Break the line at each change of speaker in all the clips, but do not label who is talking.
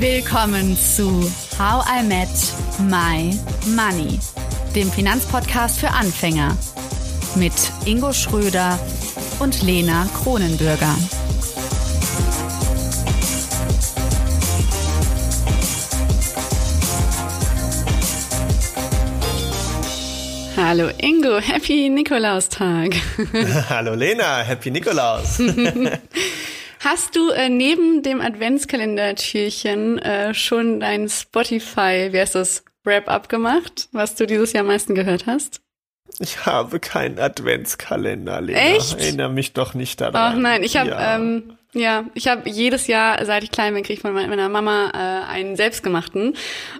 Willkommen zu How I Met My Money, dem Finanzpodcast für Anfänger mit Ingo Schröder und Lena Kronenbürger. Hallo Ingo, Happy Nikolaustag.
Hallo Lena, Happy Nikolaus.
Hast du äh, neben dem Adventskalender-Türchen äh, schon dein Spotify, wie heißt das, Wrap-up gemacht, was du dieses Jahr am meisten gehört hast?
Ich habe keinen Adventskalender, Lena.
Echt?
Erinnere mich doch nicht daran.
Ach nein, ich habe
Ja.
ähm, ja, ich habe jedes Jahr, seit ich klein bin, kriege ich von meiner Mama äh, einen selbstgemachten.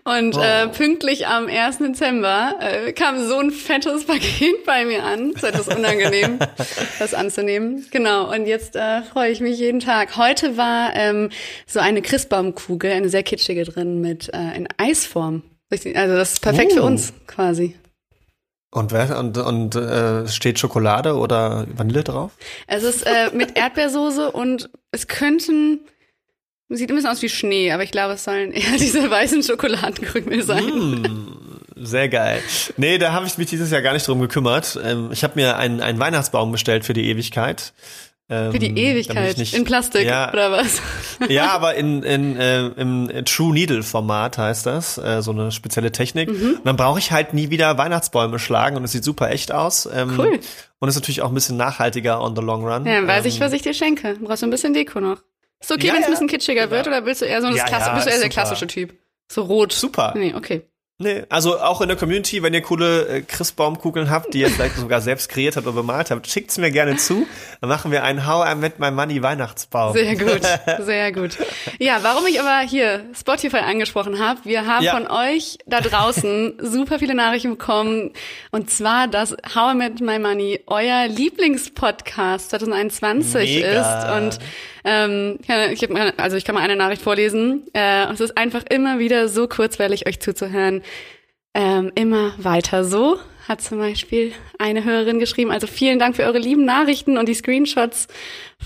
Und äh,
Oh.
pünktlich am 1. Dezember äh, kam so ein fettes Paket bei mir an. Es ist etwas unangenehm, das anzunehmen. Genau, und jetzt äh, freue ich mich jeden Tag. Heute war ähm, so eine Christbaumkugel, eine sehr kitschige drin, mit äh, in Eisform. Also das ist perfekt für
Oh.
uns quasi.
Und, wer, und, und äh, steht Schokolade oder Vanille drauf?
Es ist äh, mit Erdbeersoße und es könnten, sieht ein bisschen aus wie Schnee, aber ich glaube, es sollen eher diese weißen Schokoladenkrümel sein.
Mm, sehr geil. Nee, da habe ich mich dieses Jahr gar nicht drum gekümmert. Ähm, ich habe mir einen, einen Weihnachtsbaum bestellt für die Ewigkeit. Ähm,
Für die
damit
Ewigkeit.
ich nicht-
in Plastik
Ja,
oder was?
Ja, aber in, in, äh, im True Needle Format heißt das, äh, so eine spezielle Technik.
Mhm.
Und dann brauche ich halt nie wieder Weihnachtsbäume schlagen und es sieht super echt aus. Ähm,
Cool.
Und ist natürlich auch ein bisschen nachhaltiger on the long run.
Ja, dann weiß
ähm,
ich, was ich dir schenke. Brauchst du ein bisschen Deko noch. Ist okay,
Ja,
wenn es ein
ja.
bisschen kitschiger wird, oder willst du eher so das
Ja,
Klasse, bist du eher der klassische Typ? So rot.
Super.
Nee, okay.
Nee, also auch in der Community, wenn ihr coole äh, Christbaumkugeln habt, die ihr vielleicht sogar selbst kreiert habt oder bemalt habt, schickt's mir gerne zu. Dann machen wir einen How I Met My Money Weihnachtsbaum.
Sehr gut, sehr gut. Ja, warum ich aber hier Spotify angesprochen habe, wir haben
Ja.
von euch da draußen super viele Nachrichten bekommen. Und zwar, dass How I Met My Money euer Lieblingspodcast 2021
Mega.
ist. Und ähm, ich hab, also ich kann mal eine Nachricht vorlesen. Äh, es ist einfach immer wieder so kurzweilig, euch zuzuhören. Ähm, immer weiter so, hat zum Beispiel eine Hörerin geschrieben. Also vielen Dank für eure lieben Nachrichten und die Screenshots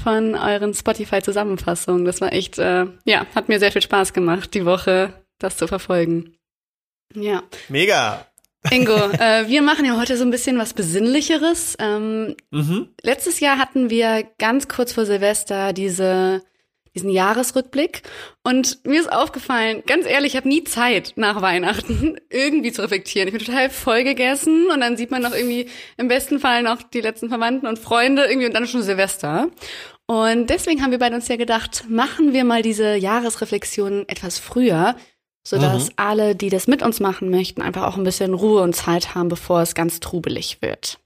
von euren Spotify-Zusammenfassungen. Das war echt, äh, ja, hat mir sehr viel Spaß gemacht, die Woche das zu verfolgen. Ja.
Mega.
Ingo, äh, wir machen ja heute so ein bisschen was Besinnlicheres. Ähm,
Mhm.
letztes Jahr hatten wir ganz kurz vor Silvester diese, diesen Jahresrückblick. Und mir ist aufgefallen, ganz ehrlich, ich habe nie Zeit nach Weihnachten irgendwie zu reflektieren. Ich bin total voll gegessen und dann sieht man noch irgendwie im besten Fall noch die letzten Verwandten und Freunde irgendwie und dann ist schon Silvester. Und deswegen haben wir beide uns ja gedacht, machen wir mal diese Jahresreflexion etwas früher, sodass alle, die das mit uns machen möchten, einfach auch ein bisschen Ruhe und Zeit haben, bevor es ganz trubelig wird.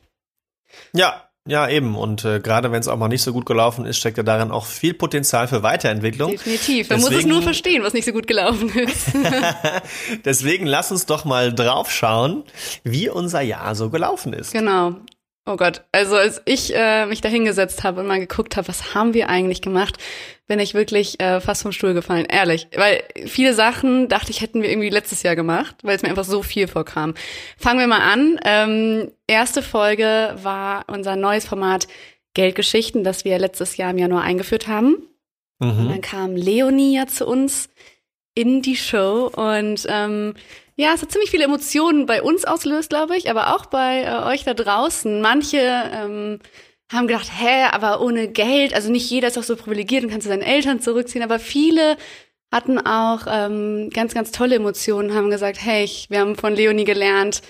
Ja, ja, eben. Und äh, gerade wenn es auch mal nicht so gut gelaufen ist, steckt ja darin auch viel Potenzial für Weiterentwicklung.
Definitiv. Man muss es
Deswegen-
nur verstehen, was nicht so gut gelaufen ist.
Deswegen lass uns doch mal drauf schauen, wie unser Jahr so gelaufen ist.
genau. Oh Gott. Also als ich äh, mich da hingesetzt habe und mal geguckt habe, was haben wir eigentlich gemacht, bin ich wirklich äh, fast vom Stuhl gefallen. Ehrlich. Weil viele Sachen dachte ich, hätten wir irgendwie letztes Jahr gemacht, weil es mir einfach so viel vorkam. Fangen wir mal an. Ähm, erste Folge war unser neues Format Geldgeschichten, das wir letztes Jahr im Januar eingeführt haben. Und
Mhm.
dann kam Leonie ja zu uns in die Show und ähm, ja, es hat ziemlich viele Emotionen bei uns ausgelöst, glaube ich, aber auch bei äh, euch da draußen. Manche ähm, haben gedacht, hä, aber ohne Geld, also nicht jeder ist doch so privilegiert und kann zu seinen Eltern zurückziehen, aber viele hatten auch ähm, ganz, ganz tolle Emotionen, haben gesagt, hey, ich, wir haben von Leonie gelernt,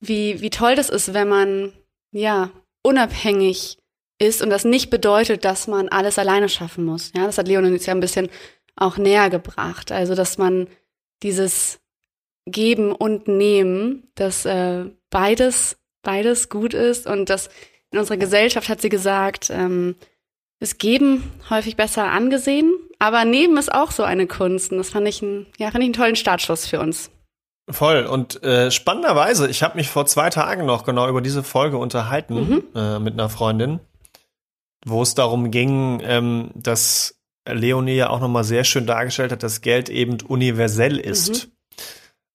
wie, wie toll das ist, wenn man, ja, unabhängig ist und das nicht bedeutet, dass man alles alleine schaffen muss. Ja, das hat Leonie uns ja ein bisschen auch näher gebracht. Also, dass man dieses Geben und Nehmen, dass äh, beides, beides gut ist und dass in unserer Gesellschaft hat sie gesagt, ähm, ist Geben häufig besser angesehen, aber Nehmen ist auch so eine Kunst und das fand ich, ein, ja, fand ich einen tollen Startschuss für uns.
Voll. Und äh, spannenderweise, ich habe mich vor zwei Tagen noch genau über diese Folge unterhalten
Mhm.
äh, mit einer Freundin, wo es darum ging, ähm, dass Leonie ja auch nochmal sehr schön dargestellt hat, dass Geld eben universell ist.
Mhm.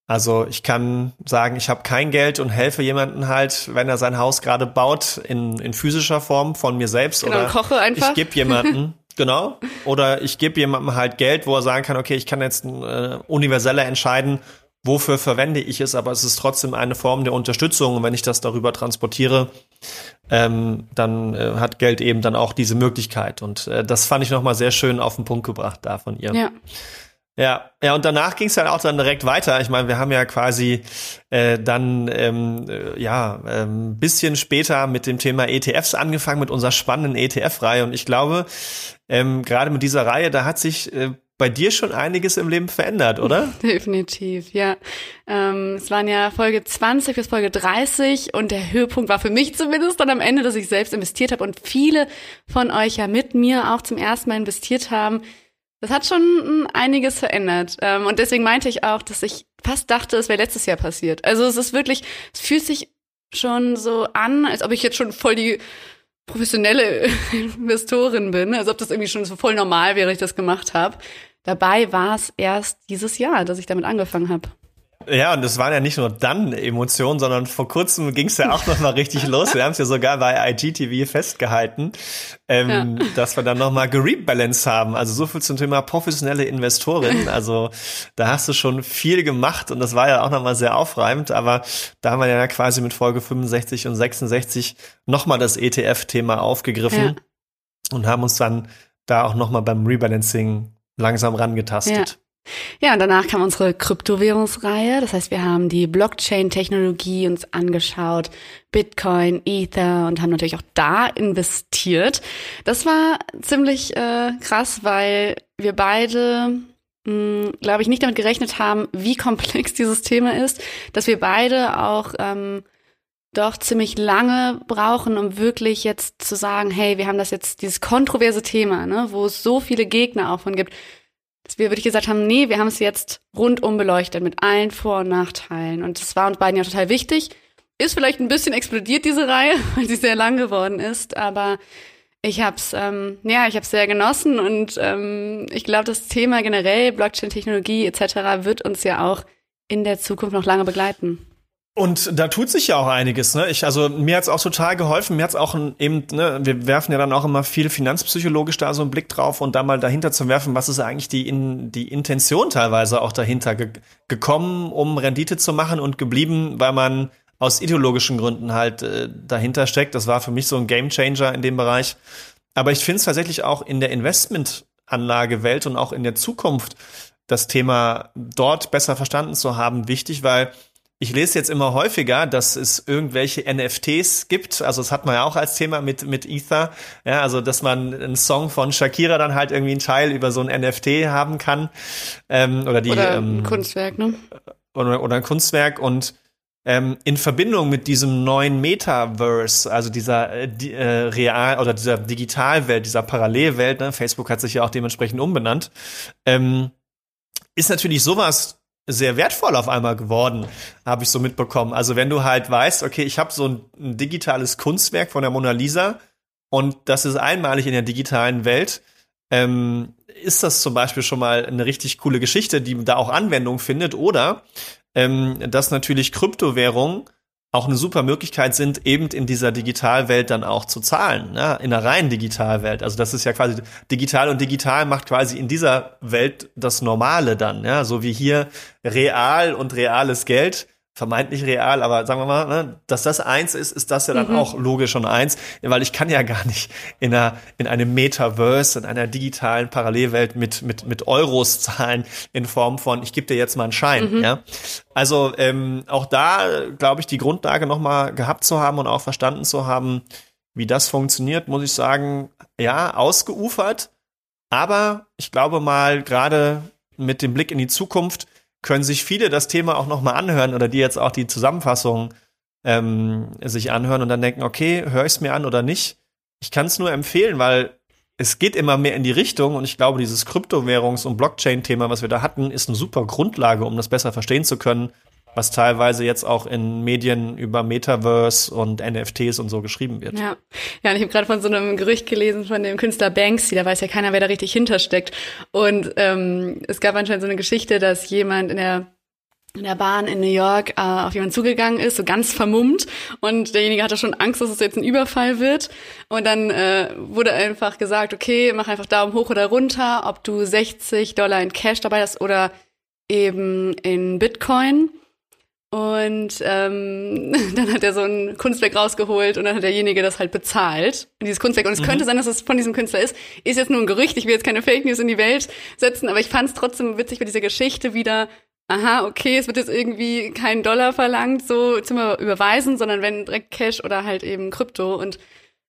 Also ich kann sagen, ich habe kein Geld und helfe jemanden halt, wenn er sein Haus gerade baut, in, in physischer Form von mir selbst
Genau,
oder
koche einfach.
ich gebe jemanden, genau. oder ich gebe jemandem halt Geld, wo er sagen kann, okay, ich kann jetzt äh, universeller entscheiden, wofür verwende ich es, aber es ist trotzdem eine Form der Unterstützung und wenn ich das darüber transportiere, ähm, dann äh, hat Geld eben dann auch diese Möglichkeit und äh, das fand ich nochmal sehr schön auf den Punkt gebracht da von ihr.
Ja.
Ja, ja, und danach ging es dann auch dann direkt weiter. Ich meine, wir haben ja quasi äh, dann ähm, äh, ja ähm, bisschen später mit dem Thema ETFs angefangen mit unserer spannenden ETF-Reihe. Und ich glaube, ähm, gerade mit dieser Reihe, da hat sich äh, bei dir schon einiges im Leben verändert, oder?
Definitiv, ja. Ähm, es waren ja Folge 20 bis Folge 30 und der Höhepunkt war für mich zumindest dann am Ende, dass ich selbst investiert habe und viele von euch ja mit mir auch zum ersten Mal investiert haben. Das hat schon einiges verändert. Ähm, und deswegen meinte ich auch, dass ich fast dachte, es wäre letztes Jahr passiert. Also es ist wirklich, es fühlt sich schon so an, als ob ich jetzt schon voll die professionelle Investorin bin, als ob das irgendwie schon so voll normal wäre, ich das gemacht habe. Dabei war es erst dieses Jahr, dass ich damit angefangen habe.
Ja, und es waren ja nicht nur dann Emotionen, sondern vor kurzem ging es ja auch noch mal richtig los. Wir haben es ja sogar bei IGTV festgehalten, ähm, ja. dass wir dann noch mal gerebalanced haben. Also so viel zum Thema professionelle Investorin. Also da hast du schon viel gemacht und das war ja auch noch mal sehr aufreibend. Aber da haben wir ja quasi mit Folge 65 und 66 noch mal das ETF-Thema aufgegriffen ja. und haben uns dann da auch noch mal beim Rebalancing langsam rangetastet.
Ja. Ja, und danach kam unsere Kryptowährungsreihe. Das heißt, wir haben die Blockchain-Technologie uns angeschaut, Bitcoin, Ether und haben natürlich auch da investiert. Das war ziemlich äh, krass, weil wir beide hm, glaube ich, nicht damit gerechnet haben, wie komplex dieses Thema ist, dass wir beide auch ähm, doch ziemlich lange brauchen, um wirklich jetzt zu sagen, hey, wir haben das jetzt, dieses kontroverse Thema, ne, wo es so viele Gegner auch von gibt dass wir wirklich gesagt haben, nee, wir haben es jetzt rundum beleuchtet mit allen Vor- und Nachteilen. Und das war uns beiden ja total wichtig. Ist vielleicht ein bisschen explodiert, diese Reihe, weil sie sehr lang geworden ist, aber ich habe es, ähm, ja, ich habe sehr genossen und ähm, ich glaube, das Thema generell Blockchain-Technologie etc. wird uns ja auch in der Zukunft noch lange begleiten.
Und da tut sich ja auch einiges, ne? Ich, also mir hat's auch total geholfen. Mir hat's auch eben, ne, wir werfen ja dann auch immer viel finanzpsychologisch da so einen Blick drauf und da mal dahinter zu werfen, was ist eigentlich die, in, die Intention teilweise auch dahinter ge gekommen, um Rendite zu machen und geblieben, weil man aus ideologischen Gründen halt äh, dahinter steckt. Das war für mich so ein Gamechanger in dem Bereich. Aber ich finde es tatsächlich auch in der Investmentanlagewelt und auch in der Zukunft das Thema dort besser verstanden zu haben wichtig, weil ich lese jetzt immer häufiger, dass es irgendwelche NFTs gibt. Also das hat man ja auch als Thema mit, mit Ether. Ja, also dass man einen Song von Shakira dann halt irgendwie einen Teil über so ein NFT haben kann. Ähm, oder die,
oder ein ähm, Kunstwerk, ne?
Oder, oder ein Kunstwerk und ähm, in Verbindung mit diesem neuen Metaverse, also dieser äh, die, äh, real oder dieser Digitalwelt, dieser Parallelwelt, ne? Facebook hat sich ja auch dementsprechend umbenannt, ähm, ist natürlich sowas sehr wertvoll auf einmal geworden, habe ich so mitbekommen. Also wenn du halt weißt, okay, ich habe so ein, ein, digitales Kunstwerk von der Mona Lisa und das ist einmalig in der digitalen Welt, ähm, ist das zum Beispiel schon mal eine richtig coole Geschichte, die da auch Anwendung findet. Oder ähm, dass natürlich Kryptowährungen auch eine super Möglichkeit sind, eben in dieser Digitalwelt dann auch zu zahlen, ne? in einer reinen Digitalwelt. Also das ist ja quasi digital und digital macht quasi in dieser Welt das Normale dann, ja, so wie hier real und reales Geld vermeintlich real, aber sagen wir mal, ne, dass das eins ist, ist das ja dann mhm. auch logisch und eins, weil ich kann ja gar nicht in einer in einem Metaverse, in einer digitalen Parallelwelt mit mit mit Euros zahlen in Form von ich gebe dir jetzt mal einen Schein, mhm. ja. Also ähm, auch da glaube ich die Grundlage noch mal gehabt zu haben und auch verstanden zu haben, wie das funktioniert, muss ich sagen, ja ausgeufert, aber ich glaube mal gerade mit dem Blick in die Zukunft können sich viele das Thema auch nochmal anhören oder die jetzt auch die Zusammenfassung ähm, sich anhören und dann denken, okay, höre ich es mir an oder nicht. Ich kann es nur empfehlen, weil es geht immer mehr in die Richtung und ich glaube, dieses Kryptowährungs- und Blockchain-Thema, was wir da hatten, ist eine super Grundlage, um das besser verstehen zu können was teilweise jetzt auch in Medien über Metaverse und NFTs und so geschrieben wird.
Ja, ja und ich habe gerade von so einem Gerücht gelesen von dem Künstler Banksy, da weiß ja keiner, wer da richtig hintersteckt. Und ähm, es gab anscheinend so eine Geschichte, dass jemand in der in der Bahn in New York äh, auf jemanden zugegangen ist, so ganz vermummt und derjenige hatte schon Angst, dass es jetzt ein Überfall wird und dann äh, wurde einfach gesagt, okay, mach einfach Daumen hoch oder runter, ob du 60 Dollar in Cash dabei hast oder eben in Bitcoin und ähm, dann hat er so ein Kunstwerk rausgeholt und dann hat derjenige das halt bezahlt. Und dieses Kunstwerk. Und es mhm. könnte sein, dass es von diesem Künstler ist. Ist jetzt nur ein Gerücht. Ich will jetzt keine Fake News in die Welt setzen, aber ich fand es trotzdem witzig bei dieser Geschichte wieder aha, okay, es wird jetzt irgendwie kein Dollar verlangt, so zum Überweisen, sondern wenn direkt Cash oder halt eben Krypto. Und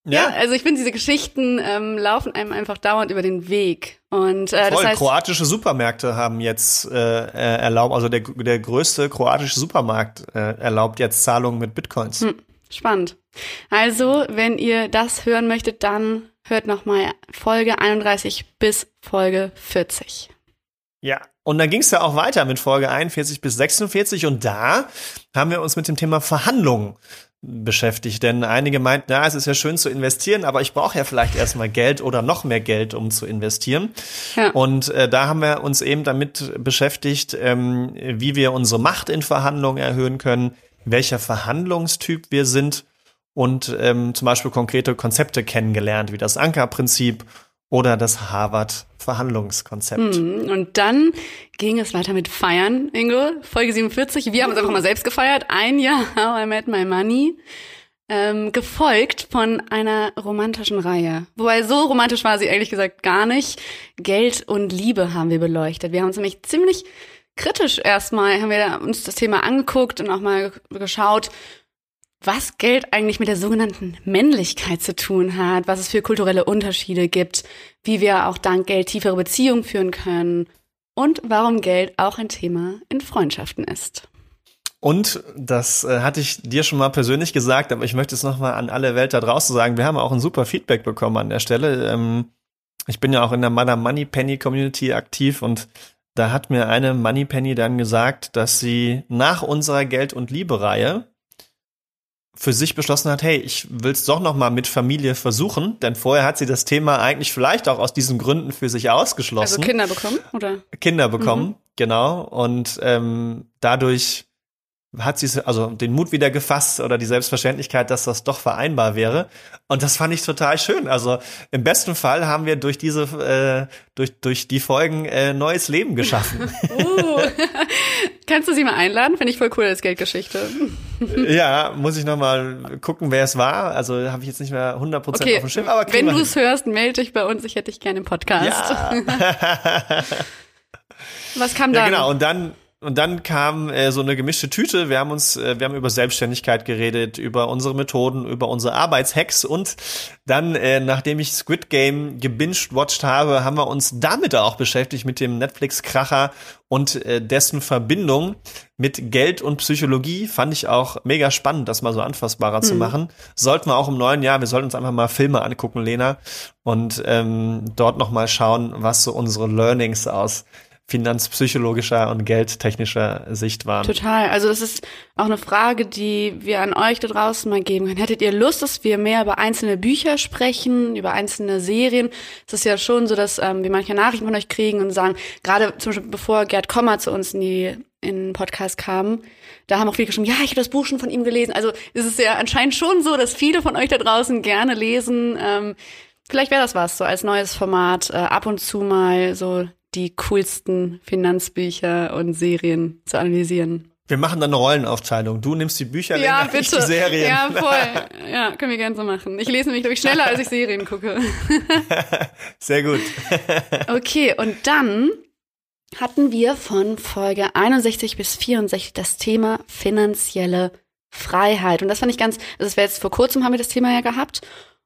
ja, ja also ich finde, diese Geschichten ähm, laufen einem einfach dauernd über den Weg. Und äh,
Voll,
das heißt,
kroatische Supermärkte haben jetzt äh, äh, erlaubt, also der, der größte kroatische Supermarkt äh, erlaubt jetzt Zahlungen mit Bitcoins. Hm,
spannend. Also, wenn ihr das hören möchtet, dann hört noch mal Folge 31 bis Folge 40.
Ja, und dann ging es ja auch weiter mit Folge 41 bis 46 und da haben wir uns mit dem Thema Verhandlungen beschäftigt, denn einige meinten, ja, es ist ja schön zu investieren, aber ich brauche ja vielleicht erstmal Geld oder noch mehr Geld, um zu investieren. Ja. Und äh, da haben wir uns eben damit beschäftigt, ähm, wie wir unsere Macht in Verhandlungen erhöhen können, welcher Verhandlungstyp wir sind und ähm, zum Beispiel konkrete Konzepte kennengelernt, wie das Ankerprinzip oder das Harvard-Verhandlungskonzept.
Hm, und dann ging es weiter mit Feiern, Ingo. Folge 47. Wir haben uns einfach mal selbst gefeiert. Ein Jahr How I Met My Money. Ähm, gefolgt von einer romantischen Reihe. Wobei so romantisch war sie ehrlich gesagt gar nicht. Geld und Liebe haben wir beleuchtet. Wir haben uns nämlich ziemlich kritisch erstmal, haben wir uns das Thema angeguckt und auch mal geschaut, was Geld eigentlich mit der sogenannten Männlichkeit zu tun hat, was es für kulturelle Unterschiede gibt, wie wir auch dank Geld tiefere Beziehungen führen können und warum Geld auch ein Thema in Freundschaften ist.
Und das äh, hatte ich dir schon mal persönlich gesagt, aber ich möchte es nochmal an alle Welt da draußen sagen. Wir haben auch ein super Feedback bekommen an der Stelle. Ähm, ich bin ja auch in der Mother Money Penny Community aktiv und da hat mir eine Money Penny dann gesagt, dass sie nach unserer Geld- und Liebe-Reihe für sich beschlossen hat, hey, ich will es doch noch mal mit Familie versuchen, denn vorher hat sie das Thema eigentlich vielleicht auch aus diesen Gründen für sich ausgeschlossen.
Also Kinder bekommen, oder?
Kinder bekommen, mhm. genau. Und ähm, dadurch hat sie also den Mut wieder gefasst oder die Selbstverständlichkeit, dass das doch vereinbar wäre. Und das fand ich total schön. Also im besten Fall haben wir durch diese äh, durch durch die Folgen äh, neues Leben geschaffen.
uh. Kannst du sie mal einladen? Finde ich voll cool als Geldgeschichte.
ja, muss ich noch mal gucken, wer es war. Also habe ich jetzt nicht mehr 100% okay. auf dem Schirm. Aber
wenn du es hörst, melde dich bei uns. Ich hätte dich gerne im Podcast.
Ja.
Was kam da?
Ja, genau. Und dann und dann kam äh, so eine gemischte Tüte. Wir haben uns, äh, wir haben über Selbstständigkeit geredet, über unsere Methoden, über unsere Arbeitshacks und dann, äh, nachdem ich Squid Game gebinged-watched habe, haben wir uns damit auch beschäftigt mit dem Netflix-Kracher und äh, dessen Verbindung mit Geld und Psychologie. Fand ich auch mega spannend, das mal so anfassbarer mhm. zu machen. Sollten wir auch im neuen Jahr, wir sollten uns einfach mal Filme angucken, Lena, und ähm, dort noch mal schauen, was so unsere Learnings aus finanzpsychologischer und geldtechnischer Sicht waren.
Total. Also das ist auch eine Frage, die wir an euch da draußen mal geben können. Hättet ihr Lust, dass wir mehr über einzelne Bücher sprechen, über einzelne Serien? Es ist ja schon so, dass ähm, wir manche Nachrichten von euch kriegen und sagen, gerade zum Beispiel bevor Gerd Kommer zu uns in die in den Podcast kam, da haben auch viele geschrieben, ja, ich habe das Buch schon von ihm gelesen. Also es ist ja anscheinend schon so, dass viele von euch da draußen gerne lesen. Ähm, Vielleicht wäre das was, so als neues Format, äh, ab und zu mal so die coolsten Finanzbücher und Serien zu analysieren.
Wir machen dann eine Rollenaufteilung. Du nimmst die Bücher,
ja,
länger, bitte. die Serien.
Ja, voll. Ja, können wir gerne so machen. Ich lese nämlich, glaube ich, schneller, als ich Serien gucke.
Sehr gut.
okay, und dann hatten wir von Folge 61 bis 64 das Thema finanzielle Freiheit. Und das fand ich ganz, also das wäre jetzt vor kurzem haben wir das Thema ja gehabt.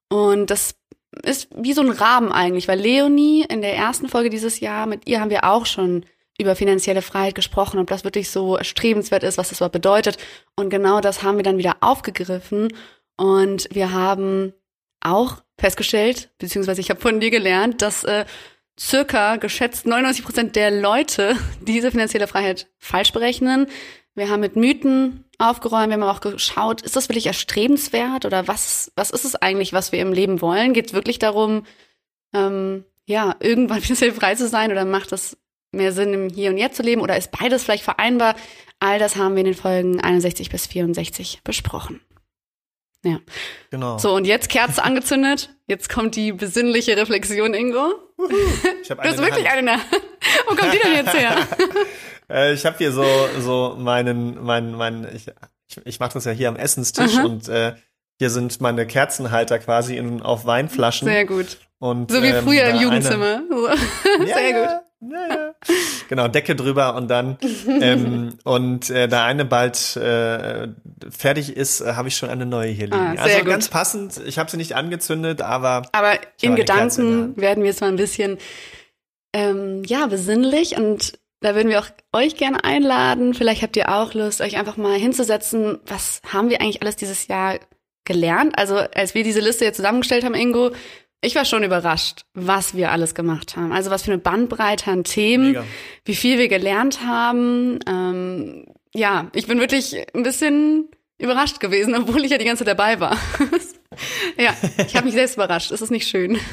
Und das ist wie so ein Rahmen eigentlich, weil Leonie in der ersten Folge dieses Jahr, mit ihr haben wir auch schon über finanzielle Freiheit gesprochen, ob das wirklich so erstrebenswert ist, was das überhaupt bedeutet. Und genau das haben wir dann wieder aufgegriffen. Und wir haben auch festgestellt, beziehungsweise ich habe von dir gelernt, dass äh, circa geschätzt 99 Prozent der Leute diese finanzielle Freiheit falsch berechnen. Wir haben mit Mythen aufgeräumt, wir haben auch geschaut, ist das wirklich erstrebenswert oder was, was ist es eigentlich, was wir im Leben wollen? Geht es wirklich darum, ähm, ja, irgendwann finanziell frei zu sein oder macht das mehr Sinn, im Hier und Jetzt zu leben oder ist beides vielleicht vereinbar? All das haben wir in den Folgen 61 bis 64 besprochen. Ja.
Genau.
So, und jetzt Kerze angezündet. Jetzt kommt die besinnliche Reflexion, Ingo.
Ich habe
Du hast wirklich eine in der Hand. Wo kommt die denn jetzt her?
Äh, ich habe hier so so meinen meinen meinen ich ich, ich mache das ja hier am Essenstisch
Aha.
und äh, hier sind meine Kerzenhalter quasi in, auf Weinflaschen.
Sehr gut.
Und,
So wie
ähm,
früher im
eine-
Jugendzimmer. So.
Ja,
Sehr gut.
Ja, ja. Genau, Decke drüber und dann ähm, und äh, da eine bald äh, fertig ist, äh, habe ich schon eine neue hier liegen.
Ah, sehr
also
gut.
ganz passend. Ich habe sie nicht angezündet, aber
Aber in
eine
Gedanken werden wir jetzt mal ein bisschen, ähm, ja, besinnlich und da würden wir auch euch gerne einladen. Vielleicht habt ihr auch Lust, euch einfach mal hinzusetzen. Was haben wir eigentlich alles dieses Jahr gelernt? Also, als wir diese Liste jetzt zusammengestellt haben, Ingo, ich war schon überrascht, was wir alles gemacht haben. Also, was für eine Bandbreite an Themen,
mega.
wie viel wir gelernt haben. Ähm, ja, ich bin wirklich ein bisschen überrascht gewesen, obwohl ich ja die ganze Zeit dabei war. ja, ich habe mich selbst überrascht. Es ist nicht schön.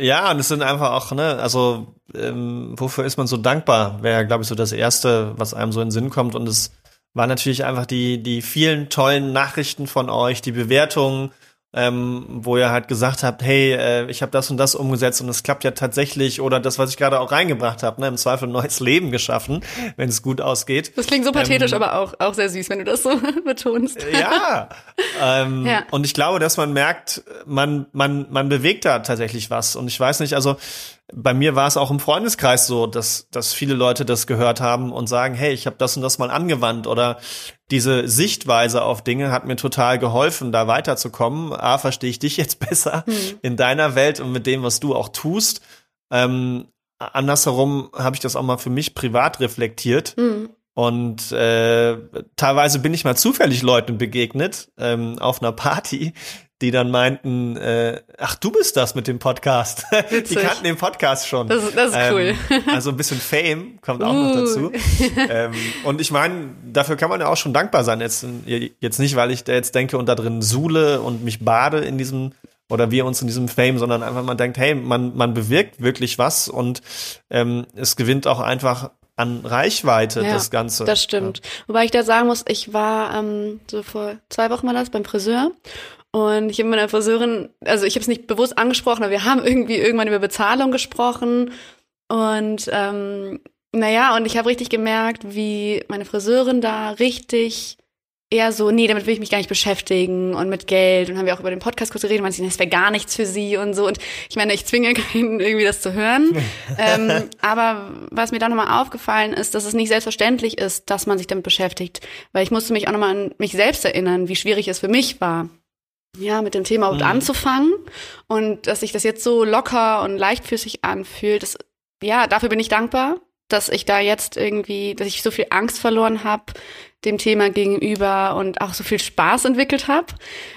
Ja, und es sind einfach auch, ne, also ähm, wofür ist man so dankbar? Wäre, glaube ich, so das Erste, was einem so in den Sinn kommt. Und es war natürlich einfach die, die vielen tollen Nachrichten von euch, die Bewertungen, ähm, wo ihr halt gesagt habt, hey, äh, ich habe das und das umgesetzt und es klappt ja tatsächlich oder das, was ich gerade auch reingebracht habe, ne, im Zweifel ein neues Leben geschaffen, wenn es gut ausgeht.
Das klingt so pathetisch,
Ähm,
aber auch, auch sehr süß, wenn du das so betonst.
Ja. ähm,
Ja.
Und ich glaube, dass man merkt, man, man, man bewegt da tatsächlich was. Und ich weiß nicht, also bei mir war es auch im Freundeskreis so, dass, dass viele Leute das gehört haben und sagen, hey, ich habe das und das mal angewandt oder diese Sichtweise auf Dinge hat mir total geholfen, da weiterzukommen. A, verstehe ich dich jetzt besser in deiner Welt und mit dem, was du auch tust. Ähm, andersherum habe ich das auch mal für mich privat reflektiert.
Hm.
Und äh, teilweise bin ich mal zufällig Leuten begegnet ähm, auf einer Party, die dann meinten, äh, ach du bist das mit dem Podcast. die
Witzig.
kannten den Podcast schon.
Das ist- das ist cool.
Also ein bisschen Fame kommt auch noch
Uh.
dazu. ähm, und ich meine, dafür kann man ja auch schon dankbar sein. Jetzt, jetzt nicht, weil ich da jetzt denke und da drin suhle und mich bade in diesem oder wir uns in diesem Fame, sondern einfach man denkt, hey, man, man bewirkt wirklich was und ähm, es gewinnt auch einfach an Reichweite
Ja,
das Ganze.
Das stimmt. Wobei ich da sagen muss, ich war ähm, so vor zwei Wochen war das beim Friseur und ich habe mit meiner Friseurin, also ich habe es nicht bewusst angesprochen, aber wir haben irgendwie irgendwann über Bezahlung gesprochen und ähm, naja, und ich habe richtig gemerkt, wie meine Friseurin da richtig eher so, nee, damit will ich mich gar nicht beschäftigen und mit Geld. Und haben wir auch über den Podcast kurz geredet, meinte, das wäre gar nichts für sie und so. Und ich meine, ich zwinge keinen irgendwie das zu hören. ähm, aber was mir da nochmal aufgefallen ist, dass es nicht selbstverständlich ist, dass man sich damit beschäftigt. Weil ich musste mich auch nochmal an mich selbst erinnern, wie schwierig es für mich war. Ja, mit dem Thema überhaupt
Mhm.
anzufangen und dass sich das jetzt so locker und leichtfüßig anfühlt, das, ja, dafür bin ich dankbar, dass ich da jetzt irgendwie, dass ich so viel Angst verloren habe dem Thema gegenüber und auch so viel Spaß entwickelt habe.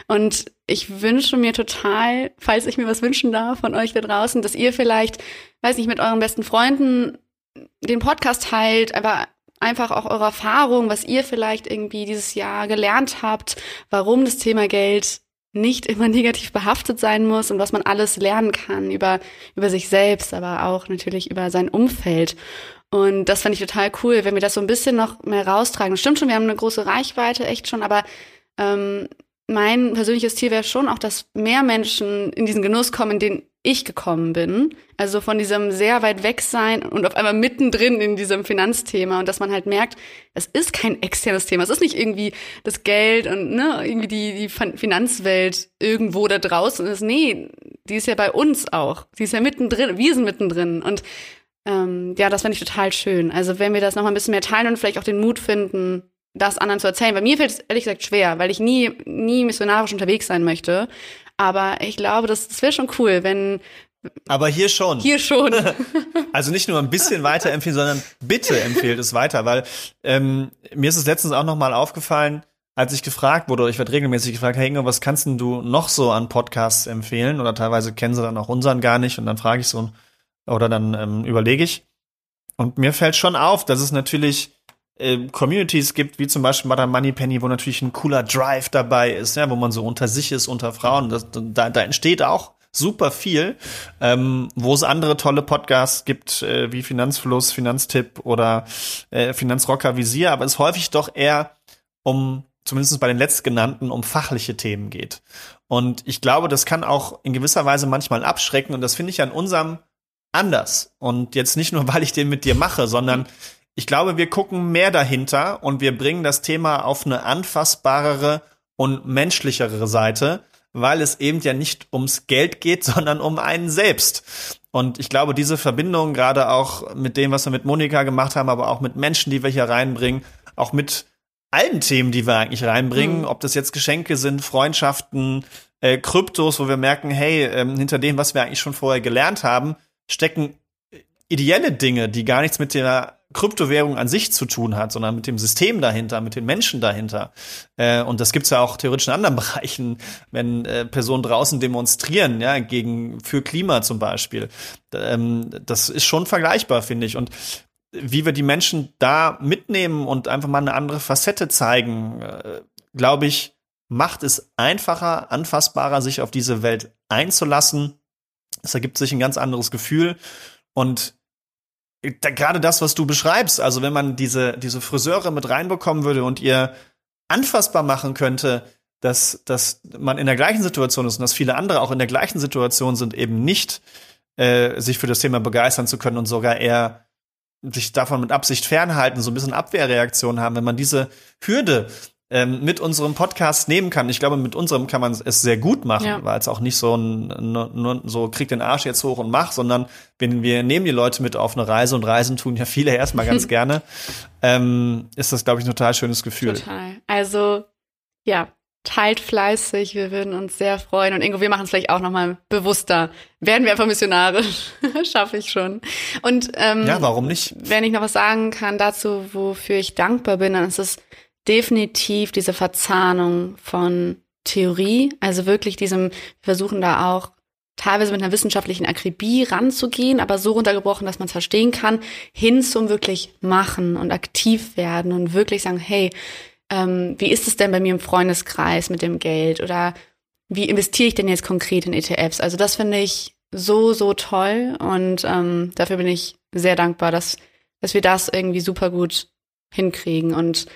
Und ich wünsche mir total, falls ich mir was wünschen darf von euch da draußen, dass ihr vielleicht, weiß nicht, mit euren besten Freunden den Podcast teilt, aber einfach auch eure Erfahrung, was ihr vielleicht irgendwie dieses Jahr gelernt habt, warum das Thema Geld nicht immer negativ behaftet sein muss und was man alles lernen kann über, über sich selbst, aber auch natürlich über sein Umfeld. Und das fand ich total cool, wenn wir das so ein bisschen noch mehr raustragen. Stimmt schon, wir haben eine große Reichweite, echt schon, aber ähm, mein persönliches Ziel wäre schon auch, dass mehr Menschen in diesen Genuss kommen, den ich gekommen bin. Also von diesem sehr weit weg sein und auf einmal mittendrin in diesem Finanzthema und dass man halt merkt, es ist kein externes Thema. Es ist nicht irgendwie das Geld und ne, irgendwie die, die Fin- Finanzwelt irgendwo da draußen ist. Nee, die ist ja bei uns auch. Die ist ja mittendrin. Wir sind mittendrin. Und ähm, ja, das fand ich total schön. Also wenn wir das noch mal ein bisschen mehr teilen und vielleicht auch den Mut finden, das anderen zu erzählen. Bei mir fällt es ehrlich gesagt schwer, weil ich nie, nie missionarisch unterwegs sein möchte. Aber ich glaube, das, das wäre schon cool, wenn
Aber hier schon.
hier schon.
Also nicht nur ein bisschen weiterempfehlen, sondern bitte empfehlt es weiter, weil ähm, mir ist es letztens auch noch mal aufgefallen, als ich gefragt wurde, oder ich werde regelmäßig gefragt, hey Ingo, was kannst denn du noch so an Podcasts empfehlen? Oder teilweise kennen sie dann auch unseren gar nicht und dann frage ich so, oder dann ähm, überlege ich. Und mir fällt schon auf, dass es natürlich äh, Communities gibt, wie zum Beispiel Madame Moneypenny, wo natürlich ein cooler Drive dabei ist, ja, wo man so unter sich ist, unter Frauen. Das, da, da entsteht auch super viel, ähm, wo es andere tolle Podcasts gibt, äh, wie Finanzfluss, Finanztipp oder äh, Finanzrocker Visier, aber es häufig doch eher um, zumindest bei den letztgenannten, um fachliche Themen geht. Und ich glaube, das kann auch in gewisser Weise manchmal abschrecken und das finde ich an unserem anders. Und jetzt nicht nur, weil ich den mit dir mache, sondern ich glaube, wir gucken mehr dahinter und wir bringen das Thema auf eine anfassbarere und menschlichere Seite, weil es eben ja nicht ums Geld geht, sondern um einen selbst. Und ich glaube, diese Verbindung, gerade auch mit dem, was wir mit Monika gemacht haben, aber auch mit Menschen, die wir hier reinbringen, auch mit allen Themen, die wir eigentlich reinbringen, mhm. ob das jetzt Geschenke sind, Freundschaften, äh, Kryptos, wo wir merken, hey, ähm, hinter dem, was wir eigentlich schon vorher gelernt haben, stecken ideelle Dinge, die gar nichts mit der Kryptowährung an sich zu tun hat, sondern mit dem System dahinter, mit den Menschen dahinter. Äh, und das gibt's ja auch theoretisch in anderen Bereichen, wenn äh, Personen draußen demonstrieren, ja, gegen für Klima zum Beispiel. Ähm, das ist schon vergleichbar, finde ich. Und wie wir die Menschen da mitnehmen und einfach mal eine andere Facette zeigen, äh, glaube ich, macht es einfacher, anfassbarer, sich auf diese Welt einzulassen. Es ergibt sich ein ganz anderes Gefühl. Und da, gerade das, was du beschreibst, also wenn man diese, diese Friseure mit reinbekommen würde und ihr anfassbar machen könnte, dass, dass man in der gleichen Situation ist und dass viele andere auch in der gleichen Situation sind, eben nicht äh, sich für das Thema begeistern zu können und sogar eher sich davon mit Absicht fernhalten, so ein bisschen Abwehrreaktion haben, wenn man diese Hürde ähm, mit unserem Podcast nehmen kann. Ich glaube, mit unserem kann man es sehr gut machen, ja. weil es auch nicht so ein, nur, so krieg den Arsch jetzt hoch und mach, sondern wenn wir nehmen die Leute mit auf eine Reise und Reisen tun ja viele erstmal ganz gerne, ähm, ist das, glaube ich, ein total schönes Gefühl.
Total. Also, ja, teilt fleißig, wir würden uns sehr freuen. Und Ingo, wir machen es vielleicht auch nochmal bewusster. Werden wir einfach Missionare, schaffe ich schon. Und ähm,
ja, warum nicht?
Wenn ich noch was sagen kann dazu, wofür ich dankbar bin, dann ist es definitiv diese Verzahnung von Theorie, also wirklich diesem, wir versuchen da auch teilweise mit einer wissenschaftlichen Akribie ranzugehen, aber so runtergebrochen, dass man es verstehen kann, hin zum wirklich machen und aktiv werden und wirklich sagen, hey, ähm, wie ist es denn bei mir im Freundeskreis mit dem Geld oder wie investiere ich denn jetzt konkret in ETFs? Also das finde ich so, so toll und ähm, dafür bin ich sehr dankbar, dass, dass wir das irgendwie super gut hinkriegen und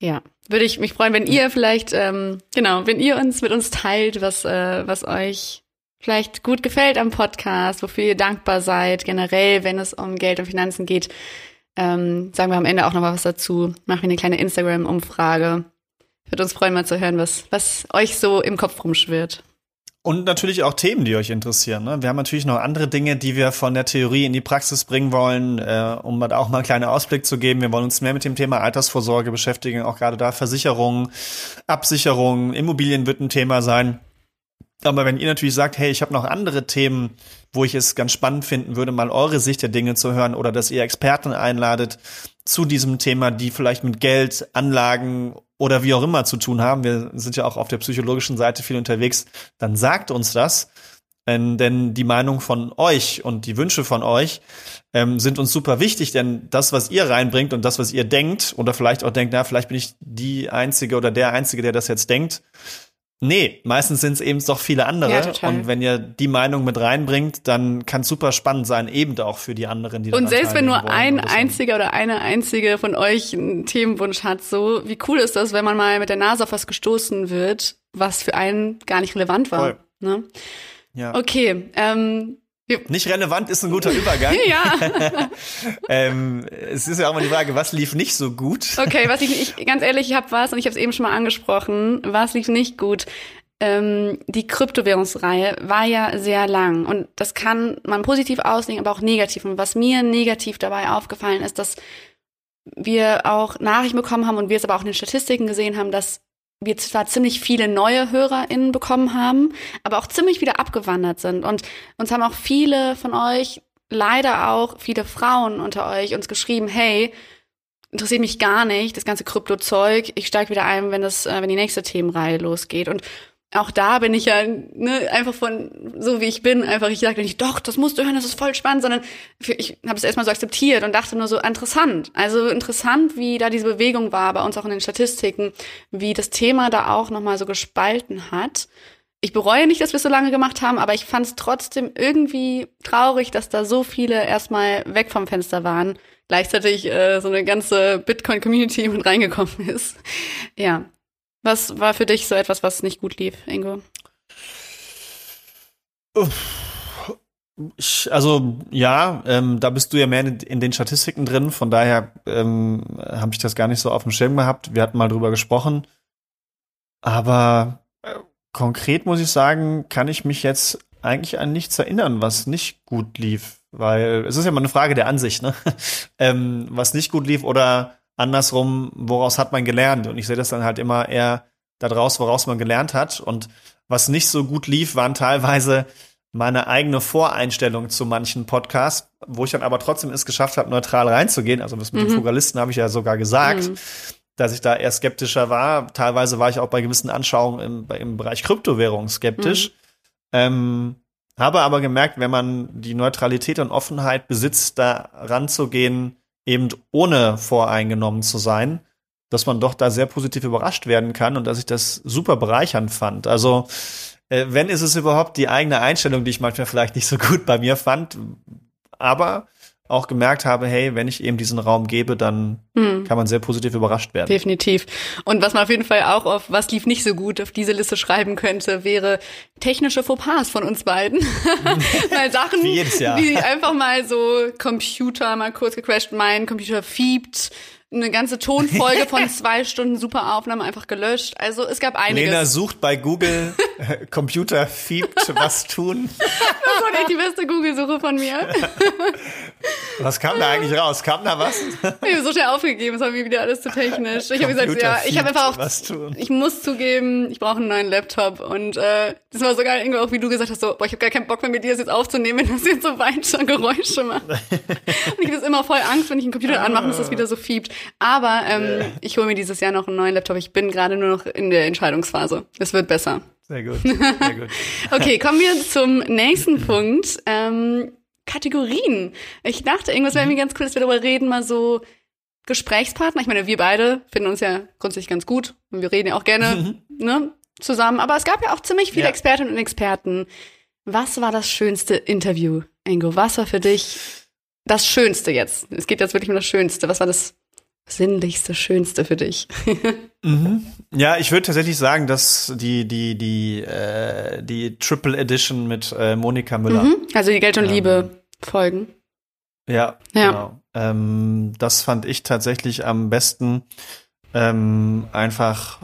ja, würde ich mich freuen, wenn ihr vielleicht, ähm, genau, wenn ihr uns mit uns teilt, was, äh, was euch vielleicht gut gefällt am Podcast, wofür ihr dankbar seid, generell, wenn es um Geld und Finanzen geht. Ähm, sagen wir am Ende auch noch mal was dazu. Machen wir eine kleine Instagram-Umfrage. Würde uns freuen, mal zu hören, was, was euch so im Kopf rumschwirrt.
Und natürlich auch Themen, die euch interessieren. Ne? Wir haben natürlich noch andere Dinge, die wir von der Theorie in die Praxis bringen wollen, äh, um auch mal einen kleinen Ausblick zu geben. Wir wollen uns mehr mit dem Thema Altersvorsorge beschäftigen, auch gerade da Versicherungen, Absicherungen, Immobilien wird ein Thema sein. Aber wenn ihr natürlich sagt, hey, ich habe noch andere Themen, wo ich es ganz spannend finden würde, mal eure Sicht der Dinge zu hören oder dass ihr Experten einladet zu diesem Thema, die vielleicht mit Geld, Anlagen oder wie auch immer zu tun haben, wir sind ja auch auf der psychologischen Seite viel unterwegs, dann sagt uns das. Denn, denn die Meinung von euch und die Wünsche von euch ähm, sind uns super wichtig, denn das, was ihr reinbringt und das, was ihr denkt, oder vielleicht auch denkt, na, vielleicht bin ich die Einzige oder der Einzige, der das jetzt denkt, Nee, meistens sind es eben doch viele andere. Ja, und wenn ihr die Meinung mit reinbringt, dann kann es super spannend sein, eben auch für die anderen, die
Und selbst wenn nur ein einziger oder eine einzige von euch einen Themenwunsch hat, so, wie cool ist das, wenn man mal mit der Nase auf was gestoßen wird, was für einen gar nicht relevant war. Voll. Ne? Ja. Okay, ähm,
nicht relevant ist ein guter Übergang.
ja.
ähm, es ist ja auch mal die Frage, was lief nicht so gut?
Okay, was lief nicht, ganz ehrlich, ich habe was und ich habe es eben schon mal angesprochen. Was lief nicht gut? Ähm, die Kryptowährungsreihe war ja sehr lang und das kann man positiv auslegen, aber auch negativ. Und was mir negativ dabei aufgefallen ist, dass wir auch Nachrichten bekommen haben und wir es aber auch in den Statistiken gesehen haben, dass wir zwar ziemlich viele neue HörerInnen bekommen haben, aber auch ziemlich wieder abgewandert sind. Und uns haben auch viele von euch, leider auch viele Frauen unter euch, uns geschrieben, hey, interessiert mich gar nicht, das ganze Krypto-Zeug, ich steige wieder ein, wenn das, äh, wenn die nächste Themenreihe losgeht. Und auch da bin ich ja ne, einfach von so wie ich bin, einfach ich sage nicht, doch, das musst du hören, das ist voll spannend, sondern für, ich habe es erstmal so akzeptiert und dachte nur so interessant. Also interessant, wie da diese Bewegung war, bei uns auch in den Statistiken, wie das Thema da auch nochmal so gespalten hat. ich bereue nicht, dass wir es so lange gemacht haben, aber ich fand es trotzdem irgendwie traurig, dass da so viele erstmal weg vom Fenster waren. Gleichzeitig äh, so eine ganze Bitcoin-Community mit reingekommen ist. Ja. Was war für dich so etwas, was nicht gut lief, Ingo?
Also ja, ähm, da bist du ja mehr in, in den Statistiken drin, von daher ähm, habe ich das gar nicht so auf dem Schirm gehabt. Wir hatten mal drüber gesprochen. Aber äh, konkret muss ich sagen, kann ich mich jetzt eigentlich an nichts erinnern, was nicht gut lief. Weil es ist ja mal eine Frage der Ansicht, ne? ähm, was nicht gut lief oder andersrum, woraus hat man gelernt? Und ich sehe das dann halt immer eher daraus, woraus man gelernt hat. Und was nicht so gut lief, waren teilweise meine eigene Voreinstellung zu manchen Podcasts, wo ich dann aber trotzdem es geschafft habe, neutral reinzugehen. Also das mit mhm. den Fugalisten habe ich ja sogar gesagt. Mhm dass ich da eher skeptischer war. Teilweise war ich auch bei gewissen Anschauungen im, im Bereich Kryptowährung skeptisch. Mhm. Ähm, habe aber gemerkt, wenn man die Neutralität und Offenheit besitzt, da ranzugehen, eben ohne voreingenommen zu sein, dass man doch da sehr positiv überrascht werden kann und dass ich das super bereichernd fand. Also, äh, wenn ist es überhaupt die eigene Einstellung, die ich manchmal vielleicht nicht so gut bei mir fand, aber auch gemerkt habe, hey, wenn ich eben diesen Raum gebe, dann hm. kann man sehr positiv überrascht werden.
Definitiv. Und was man auf jeden Fall auch auf was lief nicht so gut auf diese Liste schreiben könnte, wäre technische Fauxpas von uns beiden. mal Sachen, wie einfach mal so Computer mal kurz gecrashed, mein Computer fiebt, eine ganze Tonfolge von zwei Stunden super Aufnahme einfach gelöscht. Also es gab einiges.
Lena sucht bei Google äh, Computer fiebt was tun.
Das war echt die beste Google-Suche von mir.
Was kam da eigentlich raus? Kam da was?
Ich habe so schnell aufgegeben, es war mir wieder alles zu technisch. Ich habe gesagt, ja, ich habe einfach auch, ich muss zugeben, ich brauche einen neuen Laptop und äh, das war sogar irgendwie auch, wie du gesagt hast, so, boah, ich habe gar keinen Bock mehr mit dir das jetzt aufzunehmen, wenn das jetzt so weiter Geräusche macht. Und ich habe immer voll Angst, wenn ich einen Computer anmache, dass das wieder so fiebt. Aber ähm, yeah. ich hole mir dieses Jahr noch einen neuen Laptop. Ich bin gerade nur noch in der Entscheidungsphase. Es wird besser.
Sehr gut. Sehr gut.
okay, kommen wir zum nächsten Punkt. Ähm, Kategorien. Ich dachte, irgendwas wäre mir ganz cool, dass wir darüber reden, mal so Gesprächspartner. Ich meine, wir beide finden uns ja grundsätzlich ganz gut und wir reden ja auch gerne ne, zusammen. Aber es gab ja auch ziemlich viele ja. Expertinnen und Experten. Was war das schönste Interview, Ingo? Was war für dich das Schönste jetzt? Es geht jetzt wirklich um das Schönste. Was war das sinnlichste, schönste für dich?
mhm. Ja, ich würde tatsächlich sagen, dass die die die äh, die Triple Edition mit äh, Monika Müller. Mhm.
Also die Geld und ähm, Liebe Folgen.
Ja, ja. genau. Ähm, das fand ich tatsächlich am besten. Ähm, einfach,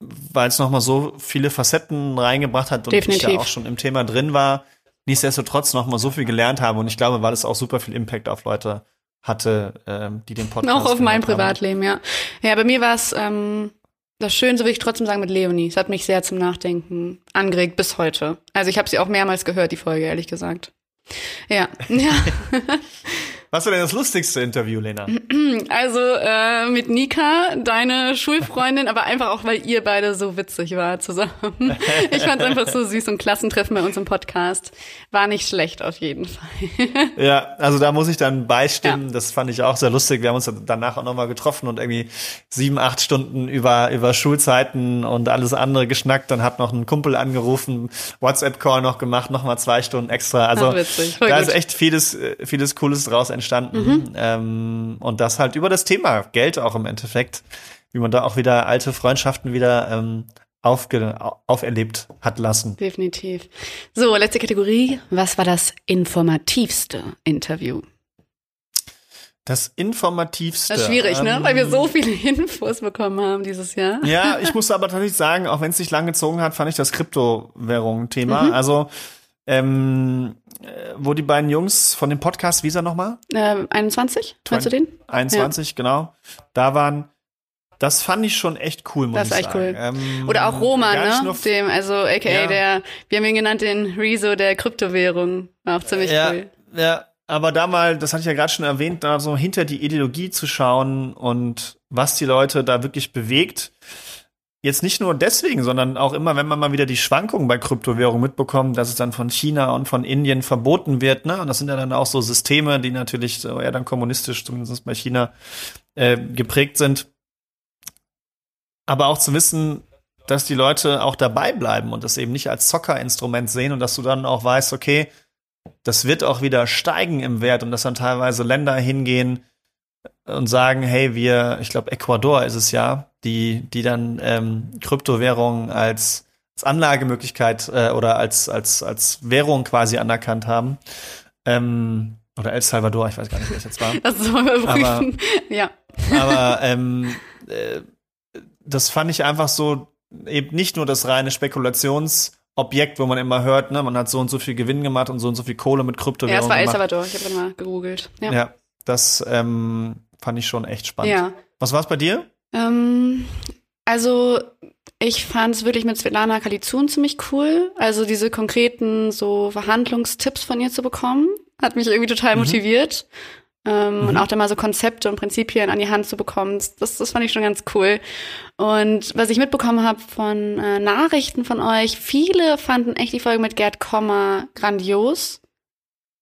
weil es nochmal so viele Facetten reingebracht hat und Definitiv. ich ja auch schon im Thema drin war. Nichtsdestotrotz nochmal so viel gelernt habe und ich glaube, weil es auch super viel Impact auf Leute hatte, ähm, die den Podcast.
Auch auf mein Privatleben, ja. Ja, bei mir war es ähm, das Schönste, will ich trotzdem sagen, mit Leonie. Es hat mich sehr zum Nachdenken angeregt bis heute. Also ich habe sie auch mehrmals gehört, die Folge, ehrlich gesagt. Ja. ja.
Was war denn das lustigste Interview, Lena?
Also äh, mit Nika, deine Schulfreundin, aber einfach auch, weil ihr beide so witzig war zusammen. Ich fand es einfach so süß und Klassentreffen bei uns im Podcast. War nicht schlecht auf jeden Fall.
Ja, also da muss ich dann beistimmen. Ja. Das fand ich auch sehr lustig. Wir haben uns danach auch nochmal getroffen und irgendwie sieben, acht Stunden über, über Schulzeiten und alles andere geschnackt. Dann hat noch ein Kumpel angerufen, WhatsApp-Call noch gemacht, nochmal zwei Stunden extra. Also Ach, da gut. ist echt vieles, vieles Cooles draus entstanden. Mhm. Ähm, und das halt über das Thema Geld auch im Endeffekt, wie man da auch wieder alte Freundschaften wieder ähm, aufge auferlebt hat lassen.
Definitiv. So, letzte Kategorie. Was war das informativste Interview?
Das informativste.
Das ist schwierig, ähm, ne? Weil wir so ähm, viele Infos bekommen haben dieses Jahr.
Ja, ich muss aber tatsächlich sagen, auch wenn es sich lang gezogen hat, fand ich das Kryptowährung-Thema. Mhm. Also ähm, äh, wo die beiden Jungs von dem Podcast, wie ist er nochmal?
Äh, 21, meinst du den?
21, ja. genau. Da waren, das fand ich schon echt cool, muss das ist echt cool.
Ähm, Oder auch Roman, ne? Dem, also aka ja. der, wir haben ihn genannt, den Rezo der Kryptowährung. War auch ziemlich
ja,
cool.
Ja, aber da mal, das hatte ich ja gerade schon erwähnt, da so hinter die Ideologie zu schauen und was die Leute da wirklich bewegt Jetzt nicht nur deswegen, sondern auch immer, wenn man mal wieder die Schwankungen bei Kryptowährungen mitbekommt, dass es dann von China und von Indien verboten wird, ne? Und das sind ja dann auch so Systeme, die natürlich so eher dann kommunistisch, zumindest bei China, äh, geprägt sind. Aber auch zu wissen, dass die Leute auch dabei bleiben und das eben nicht als Zockerinstrument sehen und dass du dann auch weißt, okay, das wird auch wieder steigen im Wert und dass dann teilweise Länder hingehen und sagen, hey, wir, ich glaube, Ecuador ist es ja, die, die dann ähm, Kryptowährungen als, als Anlagemöglichkeit äh, oder als, als, als Währung quasi anerkannt haben. Ähm, oder El Salvador, ich weiß gar nicht, wer es jetzt war.
Das soll man überprüfen. Aber, ja.
Aber ähm, äh, das fand ich einfach so eben nicht nur das reine Spekulationsobjekt, wo man immer hört, ne, man hat so und so viel Gewinn gemacht und so und so viel Kohle mit Kryptowährungen.
Ja, das war El Salvador, ich habe mal gegoogelt. Ja,
ja das ähm, fand ich schon echt spannend. Ja. Was war es bei dir?
Ähm, also ich fand es wirklich mit Svetlana Kalizun ziemlich cool. Also diese konkreten so Verhandlungstipps von ihr zu bekommen, hat mich irgendwie total mhm. motiviert. Ähm, mhm. Und auch da mal so Konzepte und Prinzipien an die Hand zu bekommen, das, das fand ich schon ganz cool. Und was ich mitbekommen habe von äh, Nachrichten von euch, viele fanden echt die Folge mit Gerd Kommer grandios.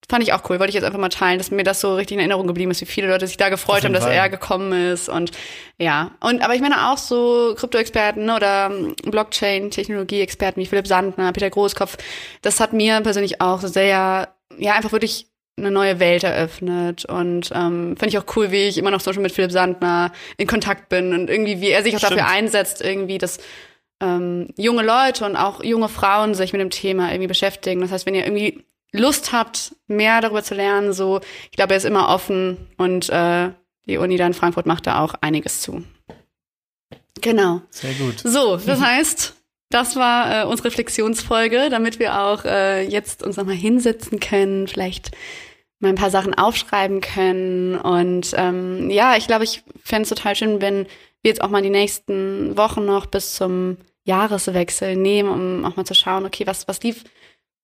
Fand ich auch cool, wollte ich jetzt einfach mal teilen, dass mir das so richtig in Erinnerung geblieben ist, wie viele Leute sich da gefreut haben, dass Fall. er gekommen ist und ja. Und aber ich meine auch so Krypto-Experten ne, oder Blockchain-Technologie-Experten wie Philipp Sandner, Peter Großkopf, das hat mir persönlich auch sehr, ja, einfach wirklich eine neue Welt eröffnet und ähm, finde ich auch cool, wie ich immer noch zum Beispiel mit Philipp Sandner in Kontakt bin und irgendwie, wie er sich auch Stimmt. dafür einsetzt, irgendwie, dass ähm, junge Leute und auch junge Frauen sich mit dem Thema irgendwie beschäftigen. Das heißt, wenn ihr irgendwie Lust habt, mehr darüber zu lernen, so, ich glaube, er ist immer offen und äh, die Uni da in Frankfurt macht da auch einiges zu. Genau.
Sehr gut.
So, das heißt, das war äh, unsere Reflexionsfolge, damit wir auch äh, jetzt uns nochmal hinsetzen können, vielleicht mal ein paar Sachen aufschreiben können. Und ähm, ja, ich glaube, ich fände es total schön, wenn wir jetzt auch mal die nächsten Wochen noch bis zum Jahreswechsel nehmen, um auch mal zu schauen, okay, was, was lief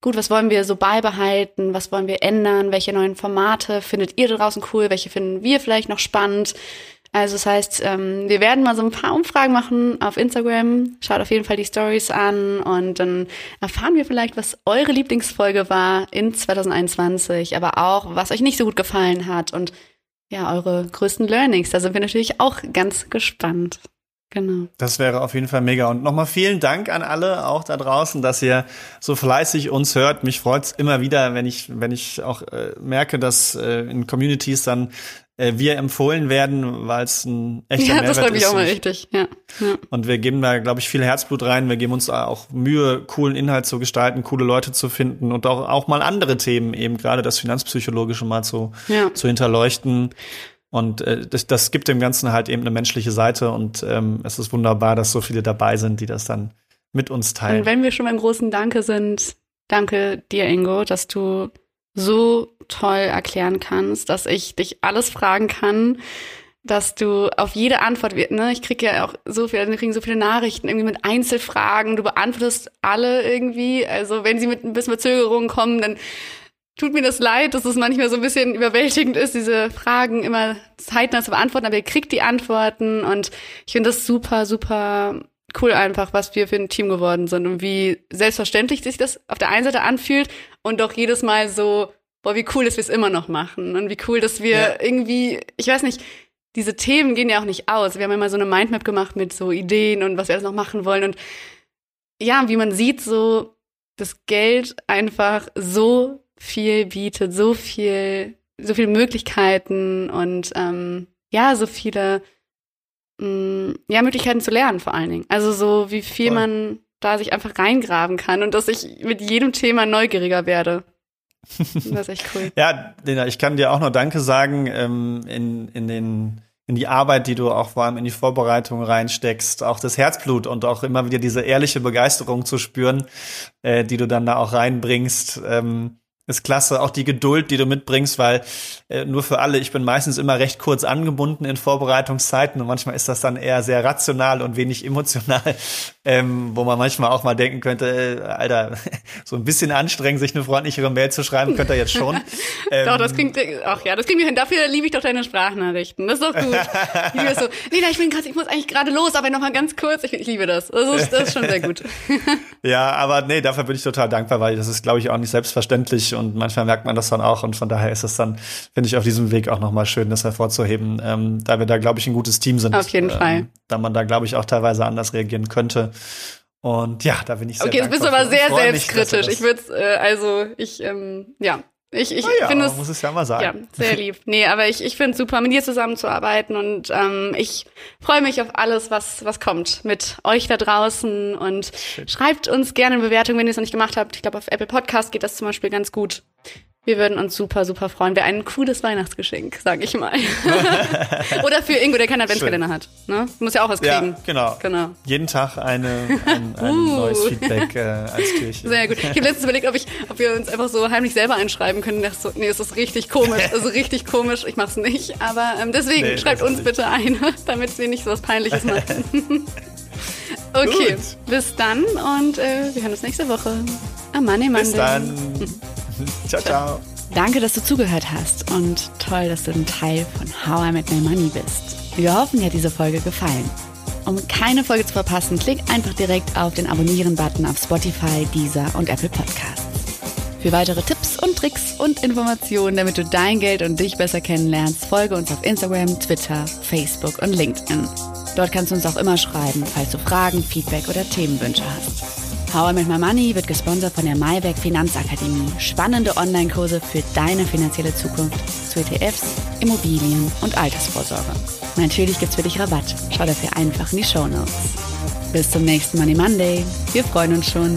gut, was wollen wir so beibehalten, was wollen wir ändern, welche neuen Formate findet ihr da draußen cool, welche finden wir vielleicht noch spannend. Also das heißt, ähm, wir werden mal so ein paar Umfragen machen auf Instagram. Schaut auf jeden Fall die Stories an und dann erfahren wir vielleicht, was eure Lieblingsfolge war in 2021, aber auch, was euch nicht so gut gefallen hat und ja, eure größten Learnings. Da sind wir natürlich auch ganz gespannt. Genau.
Das wäre auf jeden Fall mega. Und nochmal vielen Dank an alle auch da draußen, dass ihr so fleißig uns hört. Mich freut's immer wieder, wenn ich, wenn ich auch äh, merke, dass äh, in Communities dann äh, wir empfohlen werden, weil es ein echter ja, Mehrwert ist. Ja, das freut mich
auch mal richtig. Ja. ja.
Und wir geben da, glaube ich, viel Herzblut rein. Wir geben uns auch Mühe, coolen Inhalt zu gestalten, coole Leute zu finden und auch, auch mal andere Themen, eben gerade das Finanzpsychologische mal zu, ja. zu hinterleuchten. Und äh, das, das gibt dem Ganzen halt eben eine menschliche Seite und ähm, es ist wunderbar, dass so viele dabei sind, die das dann mit uns teilen.
Und wenn wir schon beim großen Danke sind, danke dir, Ingo, dass du so toll erklären kannst, dass ich dich alles fragen kann, dass du auf jede Antwort, ne, ich kriege ja auch so viele, wir kriegen so viele Nachrichten irgendwie mit Einzelfragen, du beantwortest alle irgendwie, also wenn sie mit ein bisschen Verzögerungen kommen, dann tut mir das leid, dass es manchmal so ein bisschen überwältigend ist, diese Fragen immer zeitnah zu beantworten, aber ihr kriegt die Antworten und ich finde das super, super cool einfach, was wir für ein Team geworden sind und wie selbstverständlich sich das auf der einen Seite anfühlt und doch jedes Mal so, boah, wie cool, dass wir es immer noch machen und wie cool, dass wir ja. irgendwie, ich weiß nicht, diese Themen gehen ja auch nicht aus. Wir haben immer so eine Mindmap gemacht mit so Ideen und was wir alles noch machen wollen und ja, wie man sieht, so das Geld einfach so viel bietet, so viel, so viele Möglichkeiten und ähm, ja, so viele mh, mm, ja, Möglichkeiten zu lernen vor allen Dingen. Also so wie viel Voll. man da sich einfach reingraben kann und dass ich mit jedem Thema neugieriger werde. Das ist echt cool.
ja, Lena, ich kann dir auch noch Danke sagen ähm, in, in den in die Arbeit, die du auch vor allem in die Vorbereitung reinsteckst, auch das Herzblut und auch immer wieder diese ehrliche Begeisterung zu spüren, äh, die du dann da auch reinbringst. Ähm, ist klasse, auch die Geduld, die du mitbringst, weil äh, nur für alle, ich bin meistens immer recht kurz angebunden in Vorbereitungszeiten und manchmal ist das dann eher sehr rational und wenig emotional, ähm, wo man manchmal auch mal denken könnte, äh, Alter, so ein bisschen anstrengend, sich eine freundlichere Mail zu schreiben, könnte er jetzt schon.
Ähm, doch, das klingt, ach ja, das klingt mir hin. Dafür liebe ich doch deine Sprachnachrichten. Das ist doch gut. ich liebe so, Lena, ich bin grad, ich muss eigentlich gerade los, aber noch mal ganz kurz. Ich, ich liebe das. Das ist, das ist schon sehr gut.
ja, aber nee, dafür bin ich total dankbar, weil das ist, glaube ich, auch nicht selbstverständlich und manchmal merkt man das dann auch und von daher ist es dann, finde ich, auf diesem Weg auch nochmal schön, das hervorzuheben, ähm, da wir da, glaube ich, ein gutes Team sind.
Auf jeden
ähm,
Fall.
Da man da, glaube ich, auch teilweise anders reagieren könnte. Und ja, da bin ich sehr
Okay, jetzt bist du aber sehr selbstkritisch. Ich würde äh, also, ich, ähm, ja. Ich, ich
Na ja,
finde es
muss es ja mal sagen.
Ja, sehr lieb. Nee, aber ich, ich finde es super, mit dir zusammenzuarbeiten und ähm, ich freue mich auf alles, was, was kommt mit euch da draußen und schreibt uns gerne eine Bewertung, wenn ihr es noch nicht gemacht habt. Ich glaube, auf Apple Podcast geht das zum Beispiel ganz gut. Wir würden uns super, super freuen. Wäre ein cooles Weihnachtsgeschenk, sag ich mal. Oder für Ingo, der keinen Adventskalender hat. Ne? Muss ja auch was
Ja,
kriegen.
genau.
Genau.
Jeden Tag eine, ein, ein
Uh.
neues Feedback äh, als Türchen.
Sehr gut. Ich habe letztens überlegt, ob, ich, ob wir uns einfach so heimlich selber einschreiben können. Ich dachte so, nee, es ist richtig komisch. Also richtig komisch. Ich mach's nicht. Aber ähm, deswegen
Nee,
schreibt
das
uns
nicht.
bitte ein, damit wir nicht so was Peinliches machen. okay,
Gut.
bis dann und äh, wir hören uns nächste Woche. Am Money Monday.
Bis dann. ciao, ciao.
Danke, dass du zugehört hast und toll, dass du ein Teil von How I Met My Money bist. Wir hoffen, dir hat diese Folge gefallen. Um keine Folge zu verpassen, klick einfach direkt auf den Abonnieren-Button auf Spotify, Deezer und Apple Podcasts. Für weitere Tipps und Tricks und Informationen, damit du dein Geld und dich besser kennenlernst, folge uns auf Instagram, Twitter, Facebook und LinkedIn. Dort kannst du uns auch immer schreiben, falls du Fragen, Feedback oder Themenwünsche hast. How I Met My Money wird gesponsert von der Maiwerk Finanzakademie. Spannende Online-Kurse für deine finanzielle Zukunft zu ETFs, Immobilien und Altersvorsorge. Natürlich gibt's für dich Rabatt. Schau dafür einfach in die Show Notes. Bis zum nächsten Money Monday. Wir freuen uns schon.